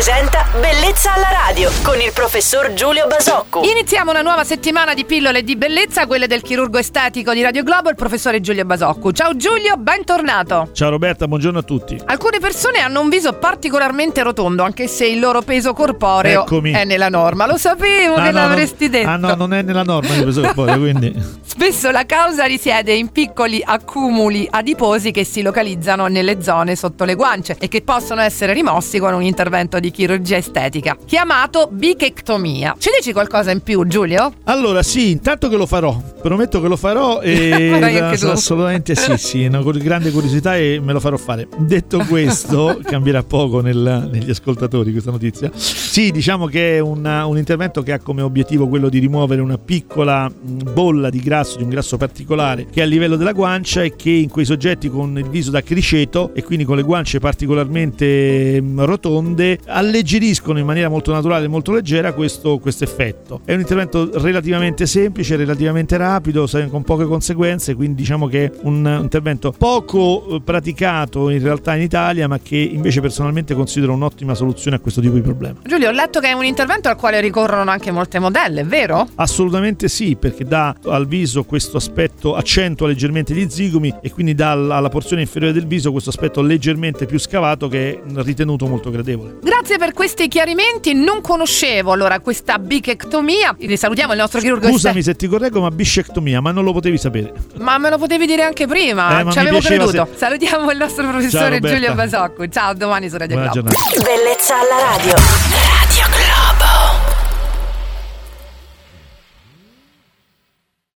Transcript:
presenta Bellezza alla radio con il professor Giulio Basocco. Iniziamo una nuova settimana di pillole di bellezza, quelle del chirurgo estetico di Radio Globo, il professore Giulio Basocco. Ciao Giulio, bentornato. Ciao Roberta, buongiorno a tutti. Alcune persone hanno un viso particolarmente rotondo, anche se il loro peso corporeo Eccomi. è nella norma. Lo sapevo Ah, che no, l'avresti non, detto. Ah no, non è nella norma di peso corporeo, quindi Spesso la causa risiede in piccoli accumuli adiposi che si localizzano nelle zone sotto le guance e che possono essere rimossi con un intervento di chirurgia estetica, chiamato bichectomia. Ci dici qualcosa in più, Giulio? Allora sì, intanto che lo farò, prometto che lo farò e assolutamente sì, sì, con grande curiosità e me lo farò fare. Detto questo, cambierà poco nel- negli ascoltatori questa notizia. Sì, diciamo che è una- un intervento che ha come obiettivo quello di rimuovere una piccola bolla di grasso, di un grasso particolare che è a livello della guancia e che in quei soggetti con il viso da criceto e quindi con le guance particolarmente rotonde alleggeriscono in maniera molto naturale e molto leggera questo, questo effetto. È un intervento relativamente semplice, relativamente rapido, con poche conseguenze, quindi diciamo che è un intervento poco eh, praticato in realtà in Italia, ma che invece personalmente considero un'ottima soluzione a questo tipo di problema. Giulio, ho letto che è un intervento al quale ricorrono anche molte modelle, vero? Assolutamente sì, perché dà al viso questo aspetto, accentua leggermente gli zigomi e quindi dà alla porzione inferiore del viso questo aspetto leggermente più scavato che è ritenuto molto gradevole. Grazie per questi chiarimenti, non conoscevo allora questa bichectomia. Salutiamo il nostro chirurgo Scusami se ti correggo, ma biscectomia, ma non lo potevi sapere. Ma me lo potevi dire anche prima, Eh, ci avevo creduto. Salutiamo il nostro professore Roberta. Giulio Basocco. Ciao, a domani su Radio Buona giornata. Bellezza alla radio.